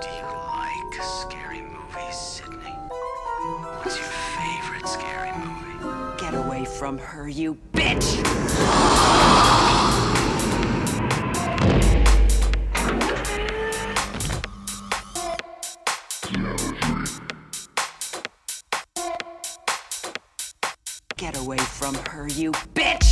Do you like scary movies, Sidney? What's your favorite scary movie? Get away from her, you bitch! Get away from her, you bitch!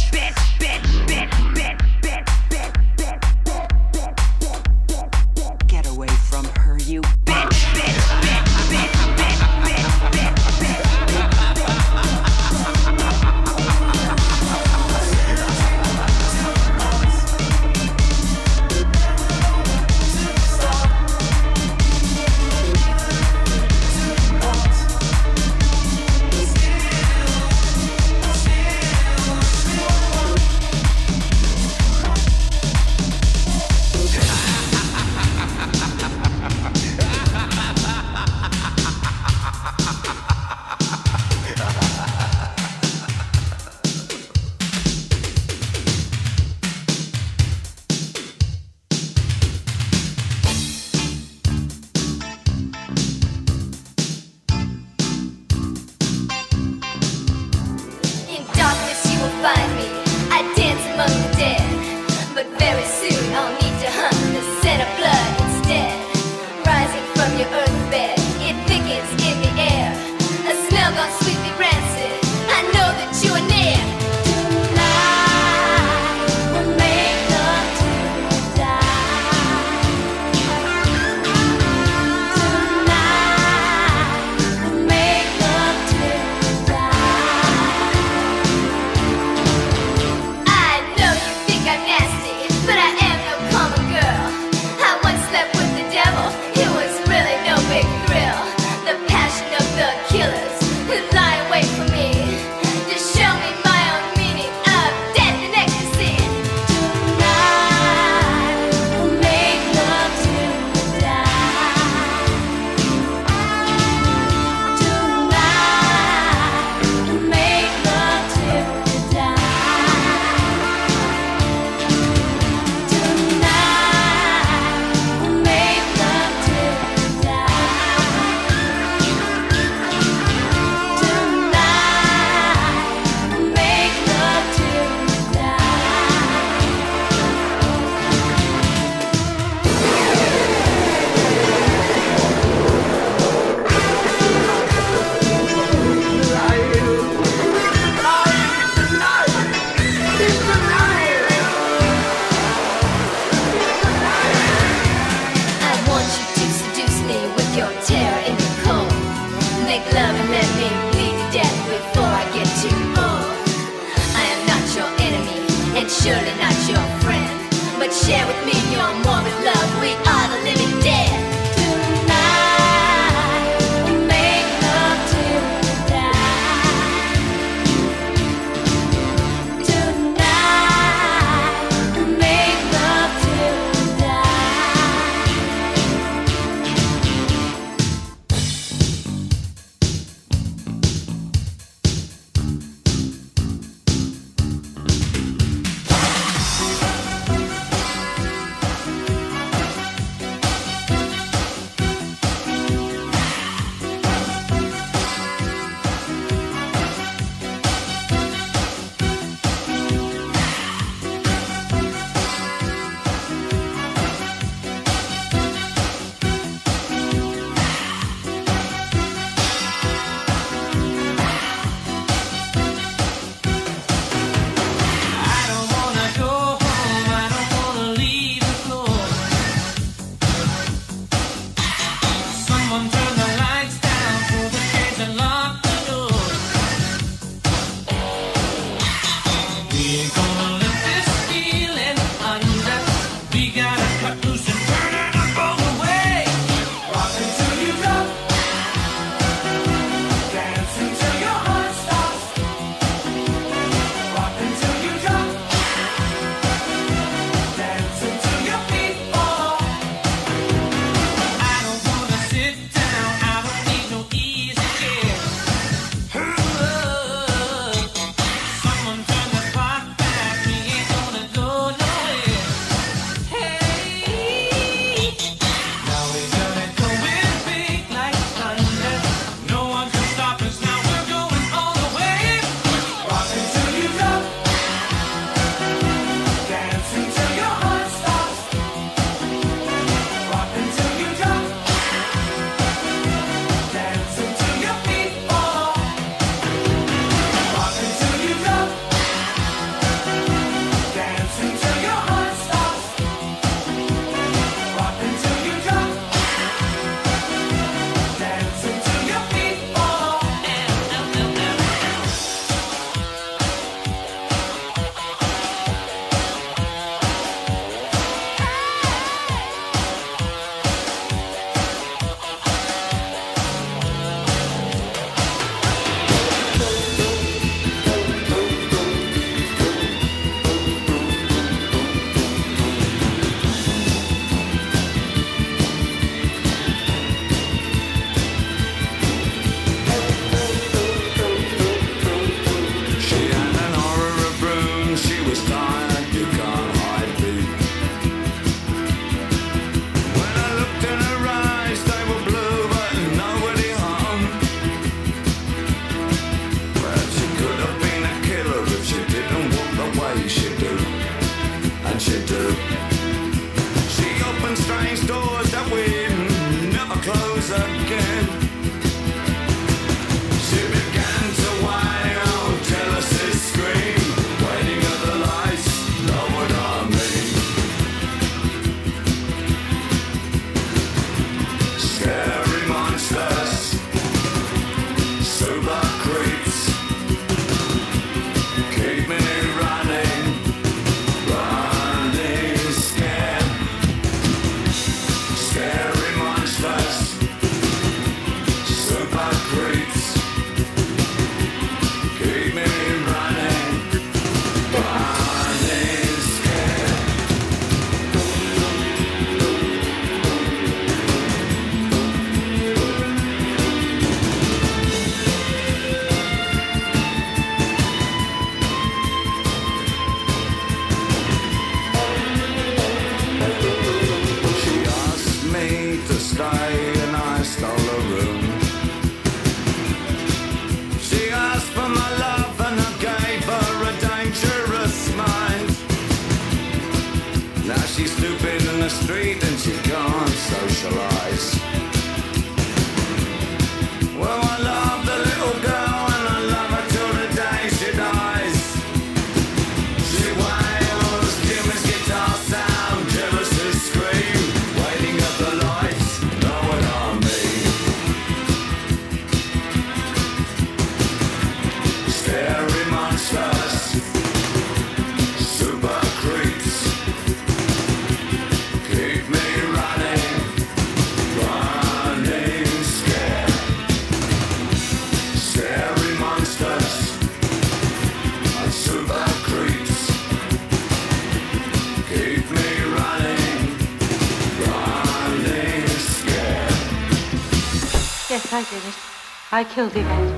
I killed Yvette.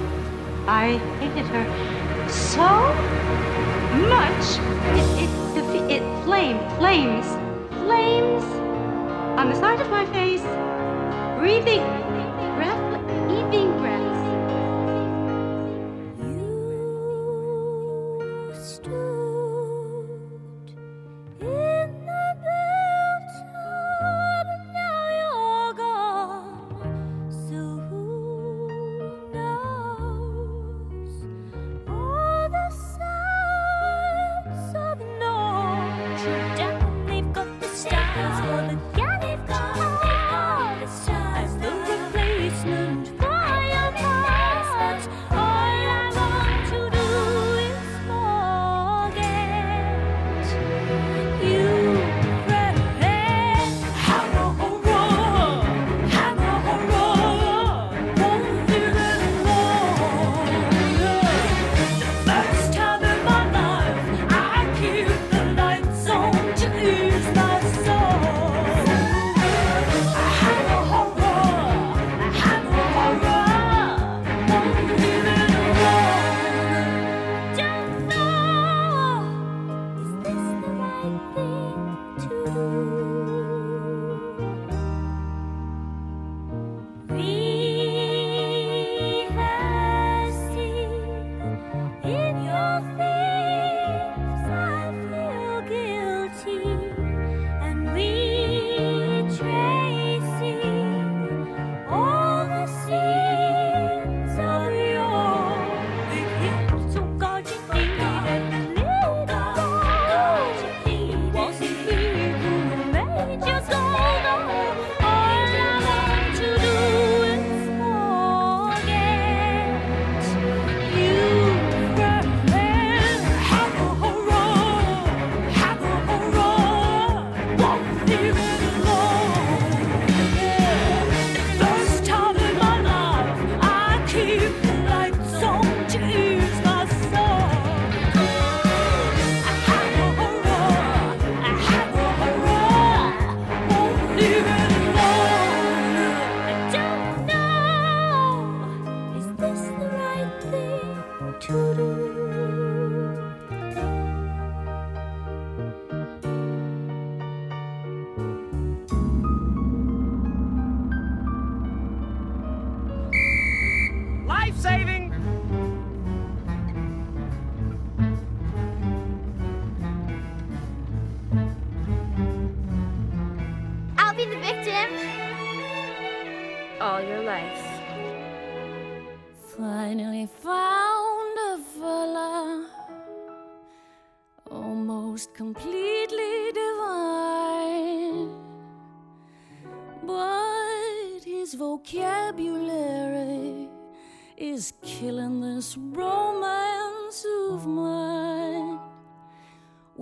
I hated her so much. It, it, it flamed, flames, flames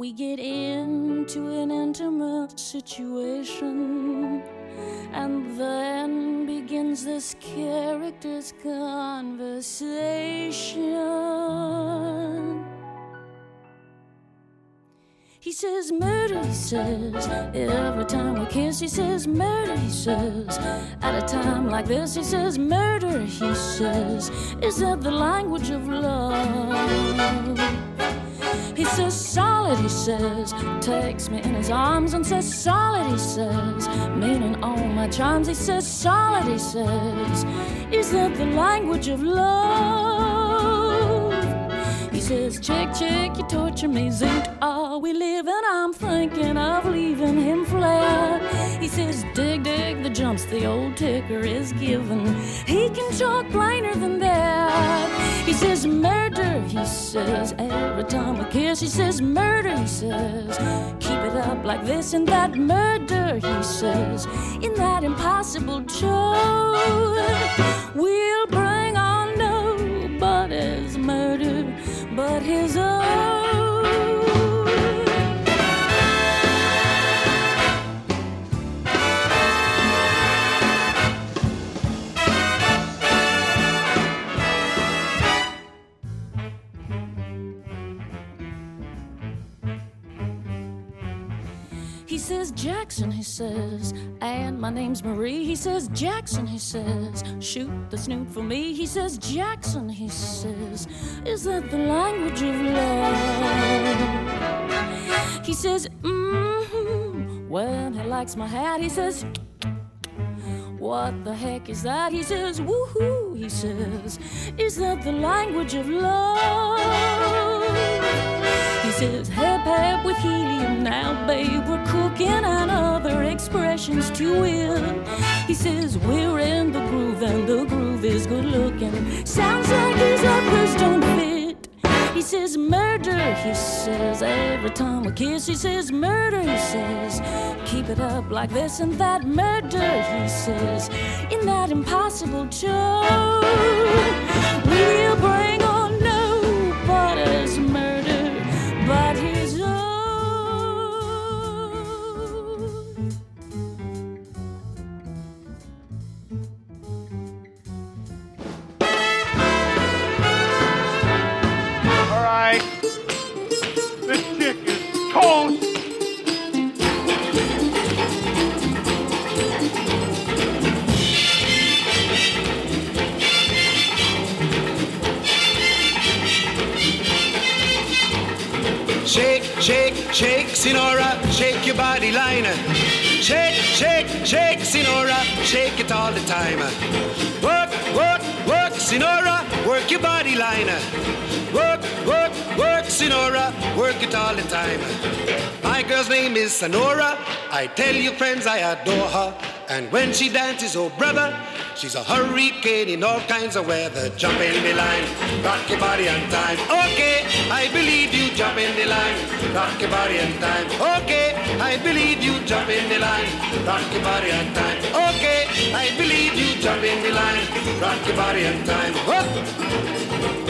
We get into an intimate situation, and then begins this character's conversation. He says murder, he says. Every time we kiss, he says murder, he says. At a time like this, he says murder, he says. Is that the language of love? He says solid, he says. Takes me in his arms and says solid, he says. Meaning all my charms, he says solid, he says. Is that the language of love? He says, chick, chick, you torture me, zink, are we living? I'm thinking of leaving him flat. He says, dig, dig, the jumps the old ticker is giving. He can talk plainer than that. He says, murder, he says, every time we kiss. He says, murder, he says, keep it up like this and that. Murder, he says, in that impossible tone. We'll bring on nobody's murder but his own. Jackson, he says, and my name's Marie. He says, Jackson, he says, shoot the snoot for me. He says, Jackson, he says, is that the language of love? He says, mm-hmm, when he likes my hat, he says, what the heck is that? He says, woohoo, he says, is that the language of love? He says, hep hep with helium now, babe, we're cooking and other expressions to win. He says, we're in the groove and the groove is good looking. Sounds like his uppers don't fit. He says, murder, he says, every time we kiss. He says, murder, he says, keep it up like this and that. Murder, he says, in that impossible tone. Your body line. Shake, shake, shake, Senora, shake it all the time. Work, work, work, Senora, work your body line. Work, work, work, Senora, work it all the time. My girl's name is Senora. I tell you, friends, I adore her. And when she dances, oh brother, she's a hurricane in all kinds of weather. Jump in the line, rock your body on time. Okay, I believe you. Jump in the line, rock your body on time. Okay, I believe you. Jump in the line, rock your body on time. Okay, I believe you. Jump in the line, rock your body on time. Whoop.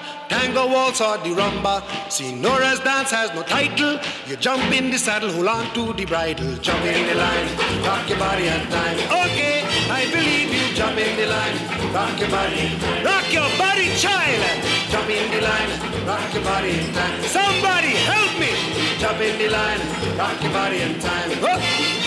tango waltz or the rumba. Senora's dance has no title. You jump in the saddle, hold on to the bridle. Jump in the line, rock your body on time. Okay, I believe you. Jump in the line, rock your body. Rock your body, child. Jump in the line, rock your body in time. Somebody help me. Jump in the line, rock your body in time. Whoop. Oh.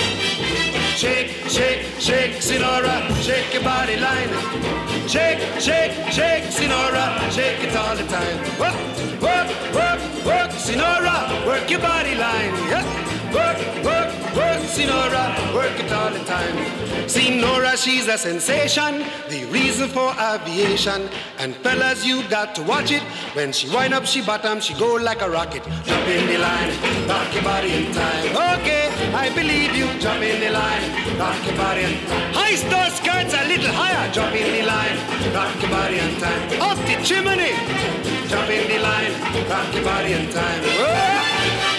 Shake, shake, shake, Senora, shake your body line. Shake, shake, shake, Senora, shake it all the time. Work, work, work, work, Senora, work your body line. Yeah. Work, work, work, Senora, work it all the time. Senora, she's a sensation, the reason for aviation. And fellas, you got to watch it. When she wind up, she bottom, she go like a rocket. Jump in the line, rock your body in time. Okay, I believe you. Jump in the line, rock your body in time. High star skirts a little higher. Jump in the line, rock your body in time. Off the chimney, jump in the line, rock your body in time. Whoa.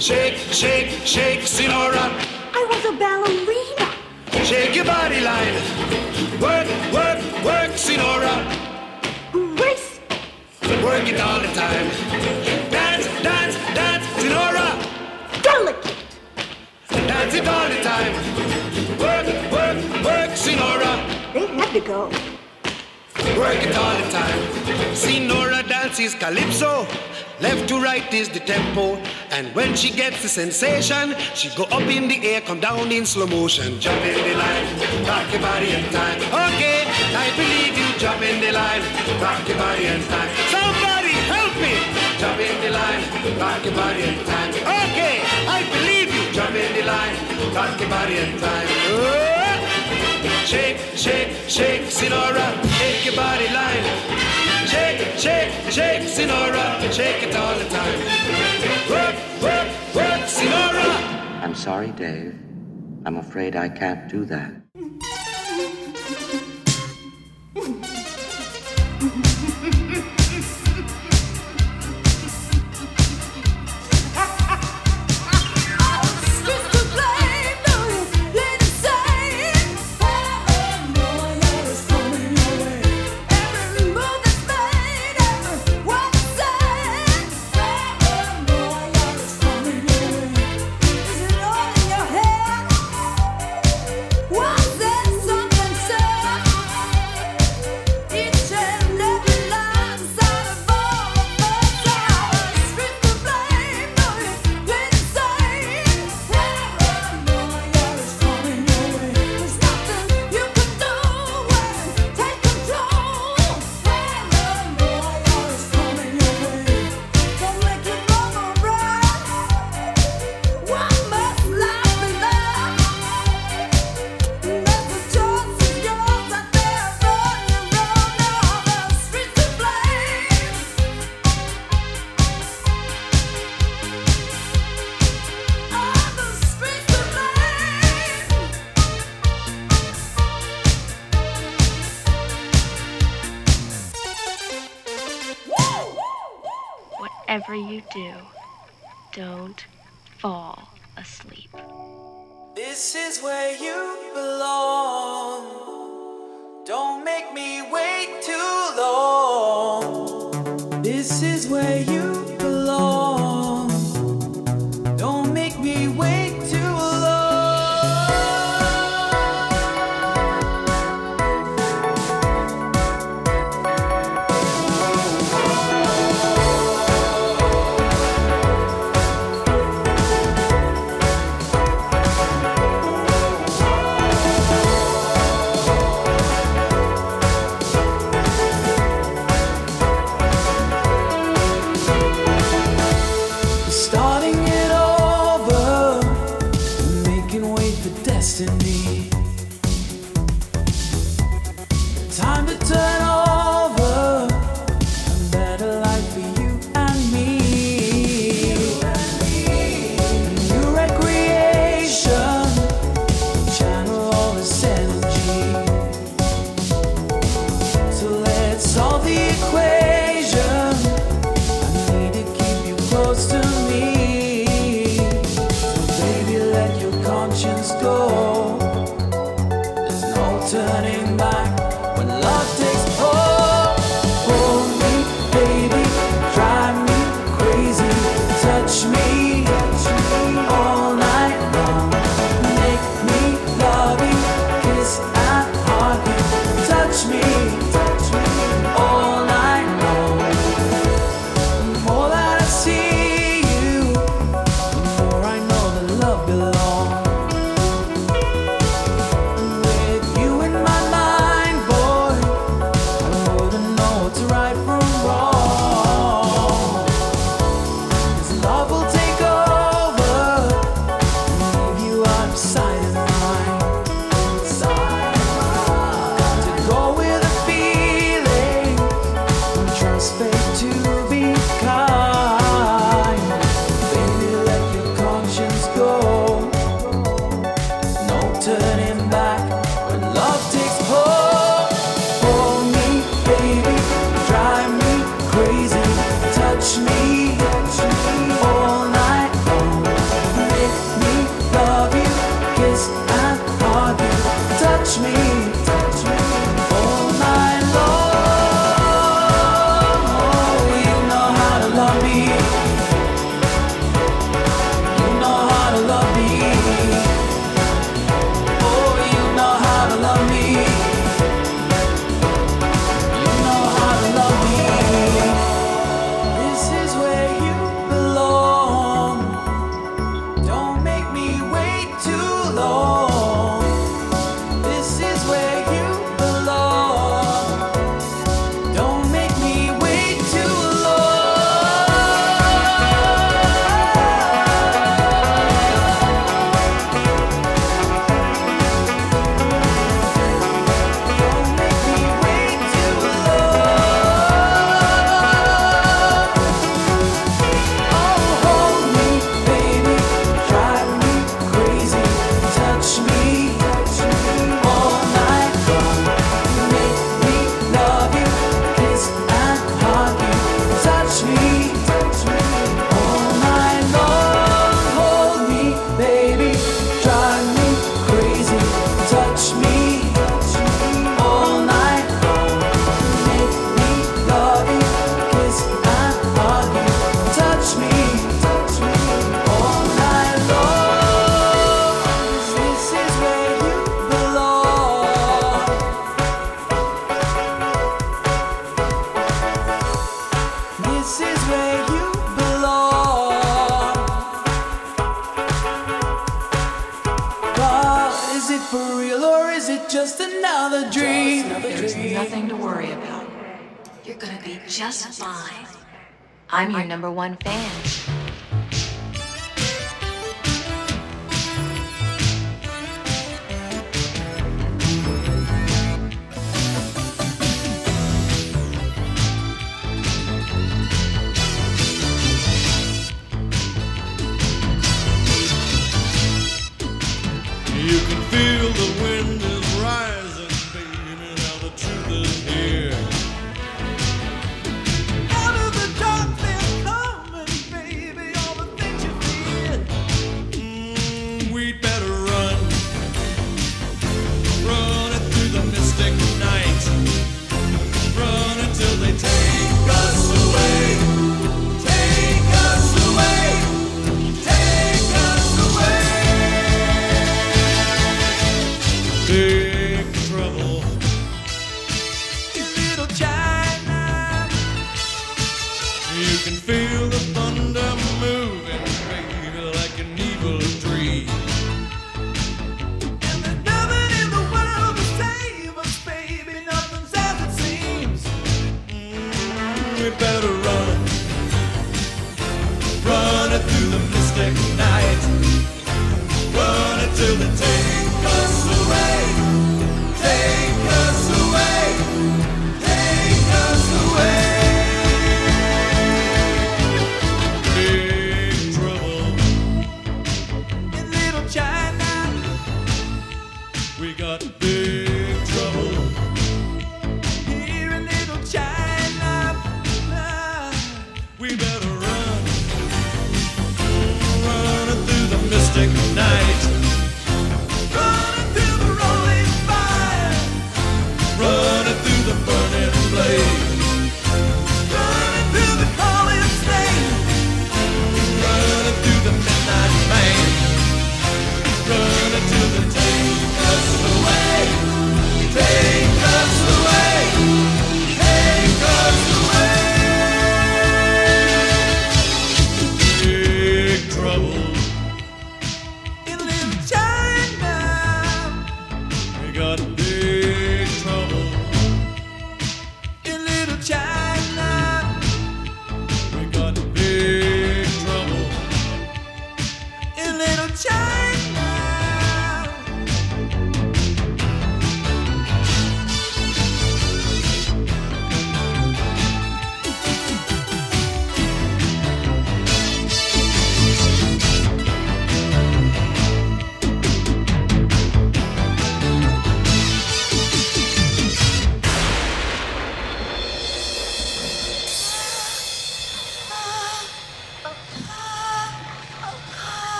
Shake, shake, shake, Senora. I was a ballerina. Shake your body line. Work, work, work, Senora. Grace. Work it all the time. Dance, dance, dance, Senora. Delicate. Dance it all the time. Work, work, work, Senora. They had to go. Work it all the time. Senora dances calypso. Left to right is the tempo. And when she gets the sensation, she go up in the air, come down in slow motion. Jump in the line, rock your body in time. Okay, I believe you. Jump in the line, rock your body in time. Somebody help me. Jump in the line, rock your body in time. Okay, I believe you. Jump in the line, rock your body in time. Oh. Shake, shake, shake, Senora, shake your body line. Shake, shake, shake, Senora, shake it all the time. Work, work, work, Sinora. I'm sorry, Dave. I'm afraid I can't do that. Whatever you do, don't fall asleep. This is where you belong. Don't make me wait too long. This is where you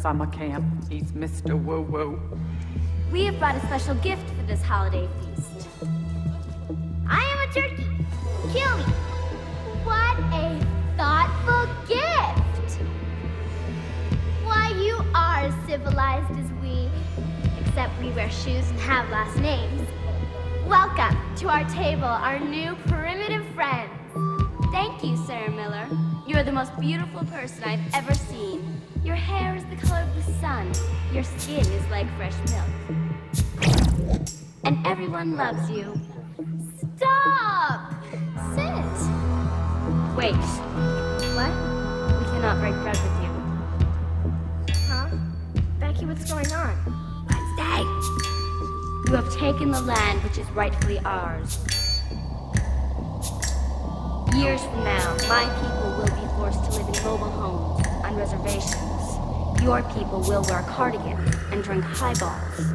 summer camp. He's Mr. Woo Woo. We have brought a special gift for this holiday feast. I am a turkey. Kill me. What a thoughtful gift. Why, you are as civilized as we, except we wear shoes and have last names. Welcome to our table, our new primitive friends. Thank you, Sarah Miller. You are the most beautiful person I've ever seen. Your hair is the color of the sun. Your skin is like fresh milk. And everyone loves you. Stop! Sit. Wait. What? We cannot break bread with you. Huh? Becky, what's going on? Wednesday! You have taken the land which is rightfully ours. Years from now, my people will be forced to live in mobile homes, on reservations. Your people will wear cardigans and drink highballs.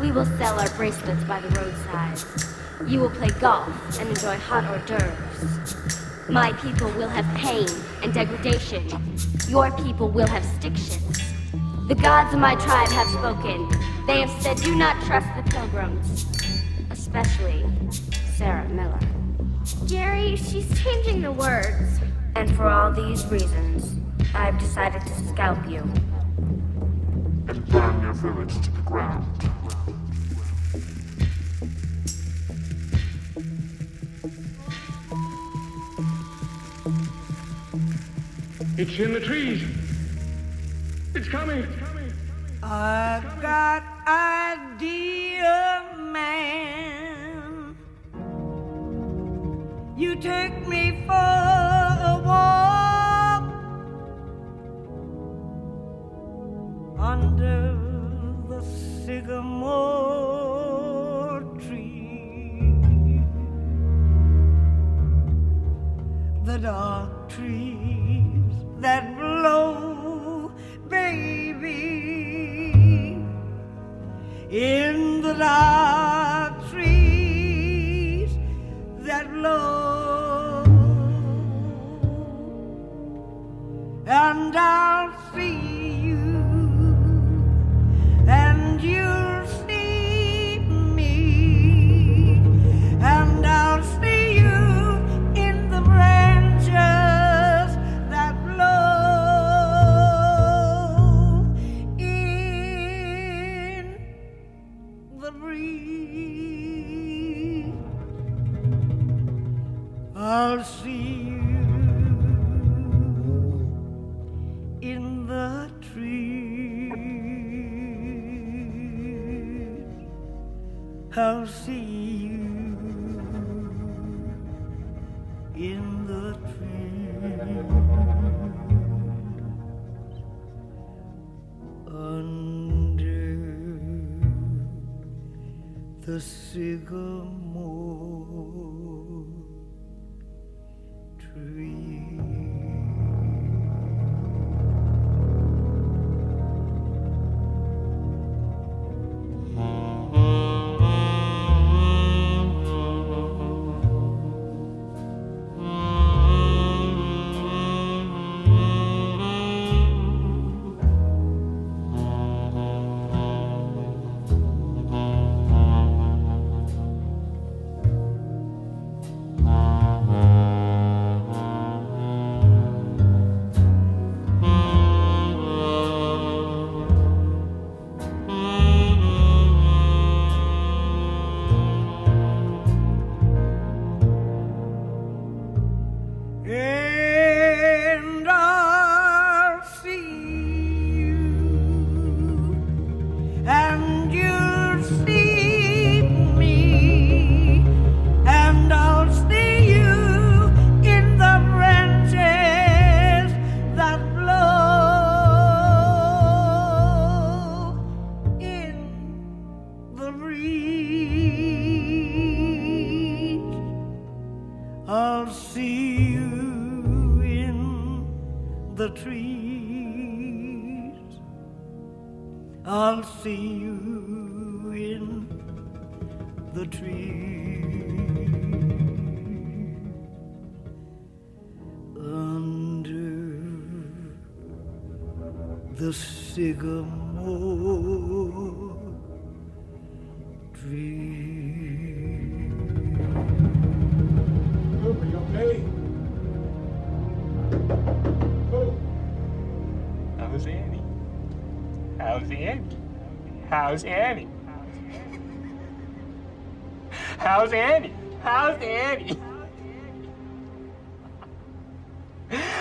We will sell our bracelets by the roadside. You will play golf and enjoy hot hors d'oeuvres. My people will have pain and degradation. Your people will have stick shifts. The gods of my tribe have spoken. They have said, do not trust the pilgrims. Especially Sarah Miller. Gary, she's changing the words. And for all these reasons, I've decided to scalp you. And burn your village to the ground. It's in the trees. It's coming. I got idea, man. You take me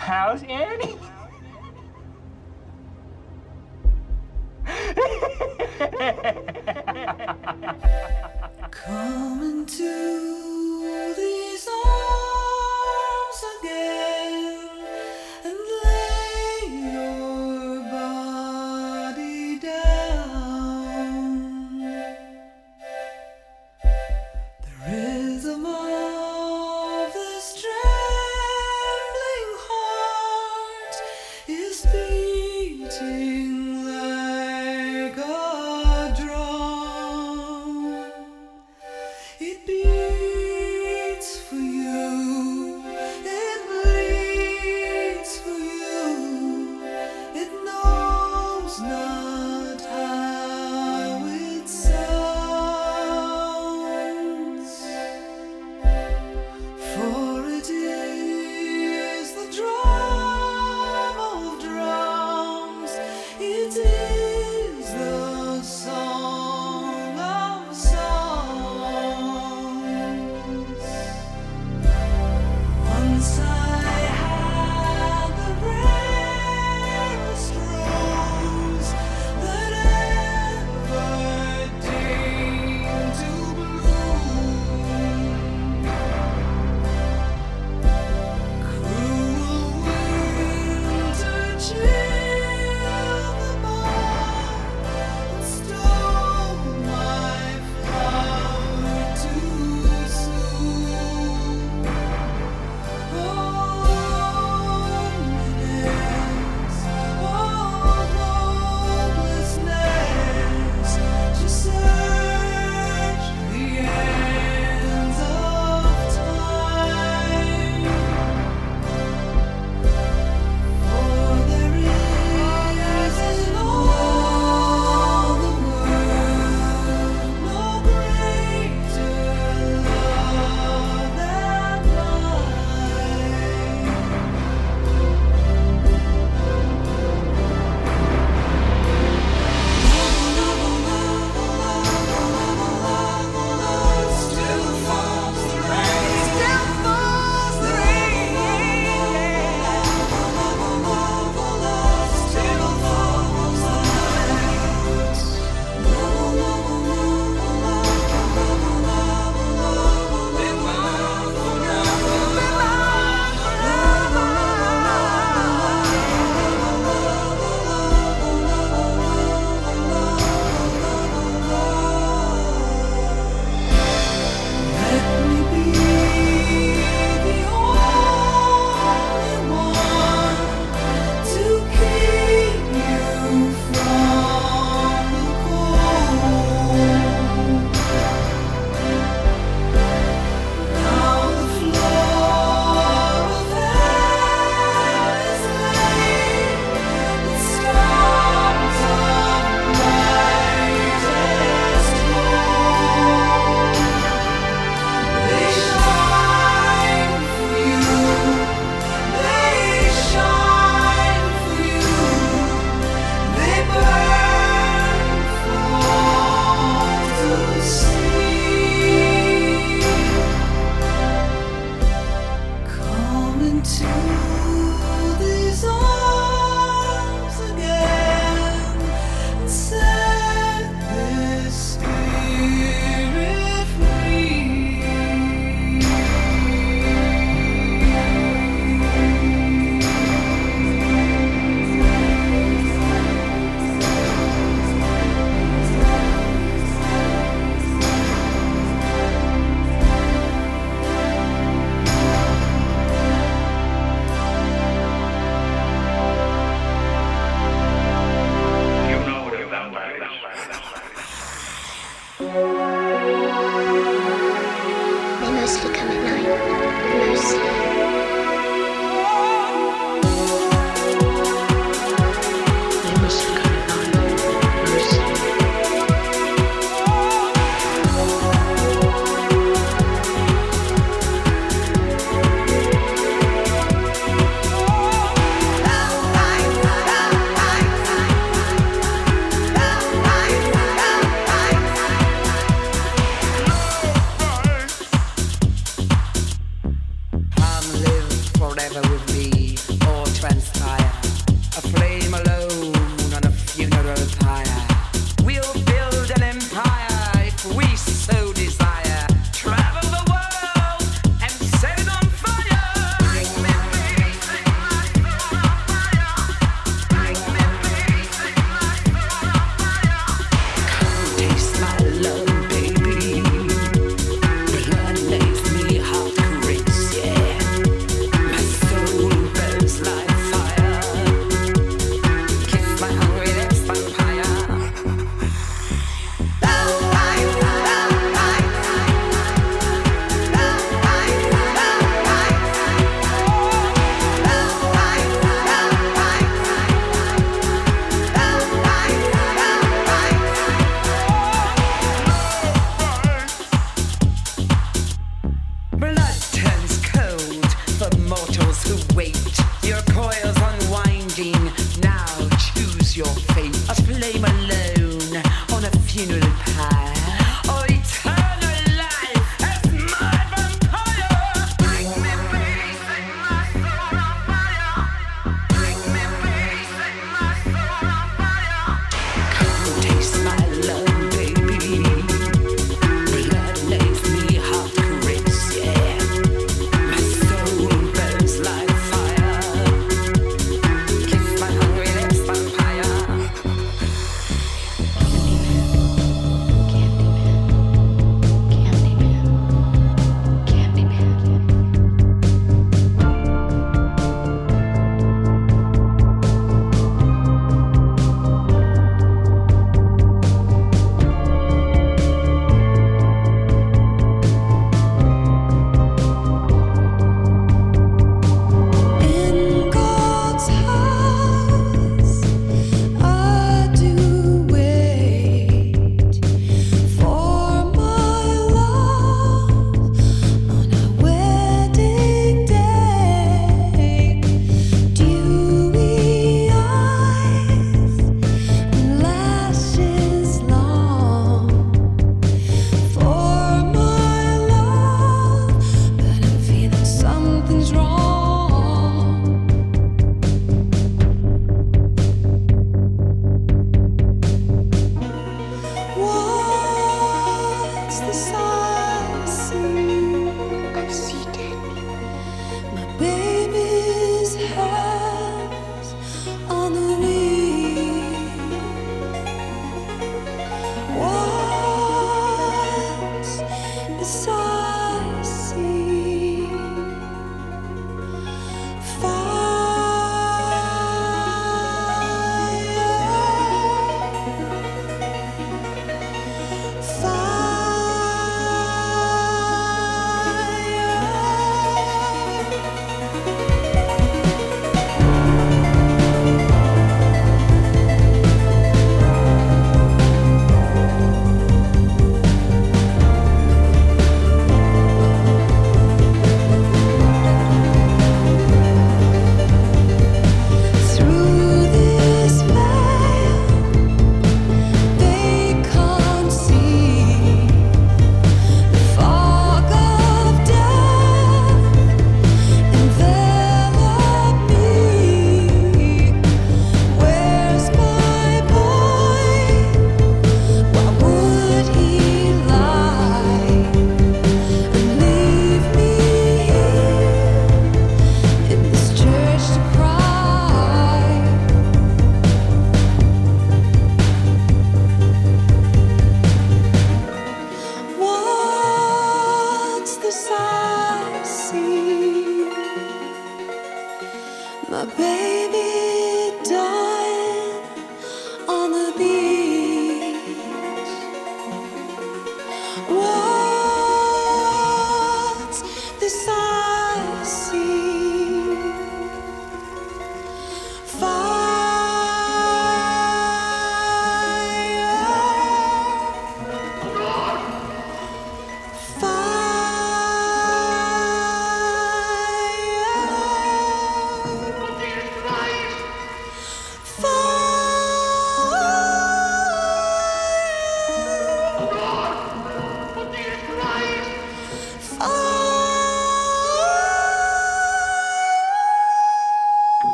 How's Annie? Come into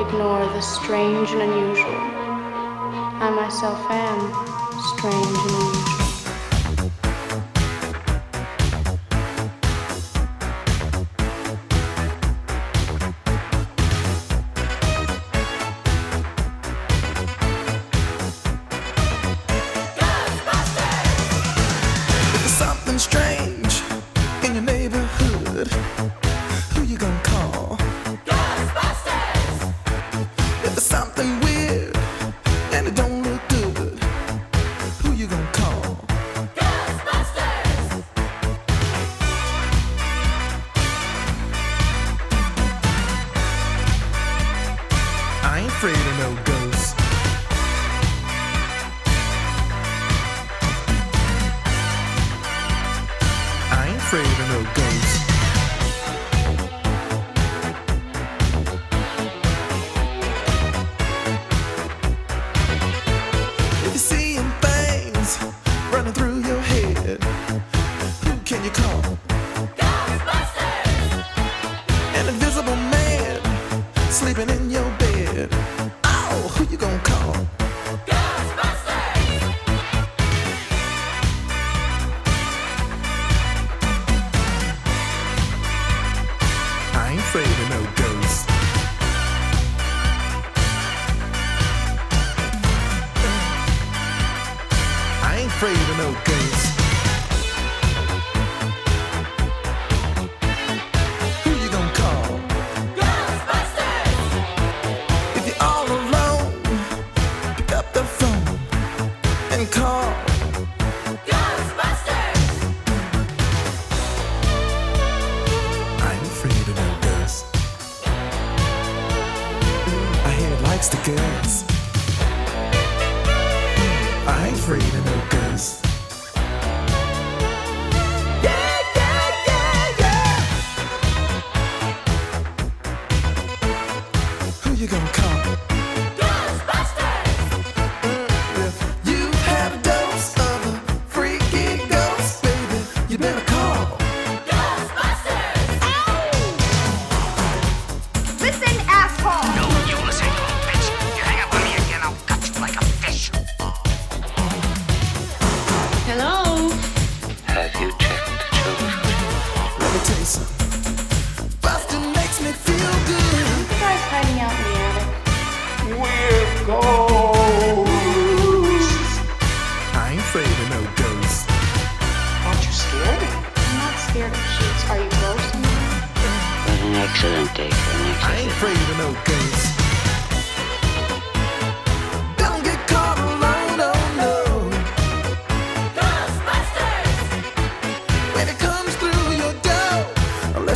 ignore the strange and unusual. I myself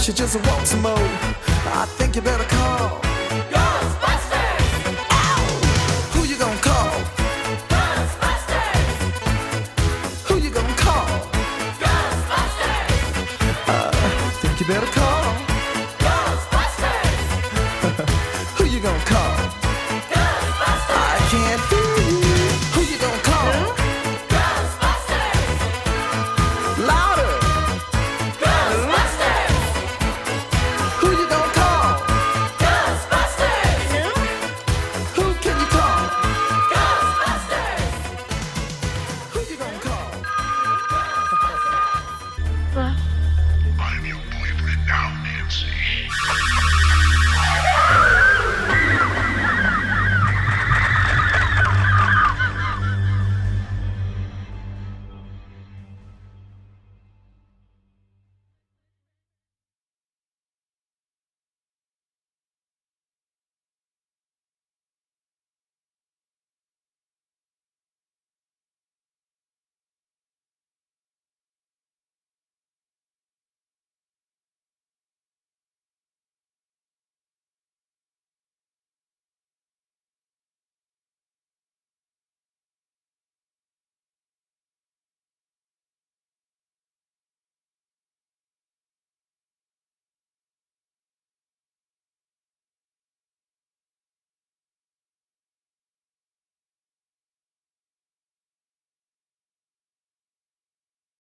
she just wants some more. I think you better call.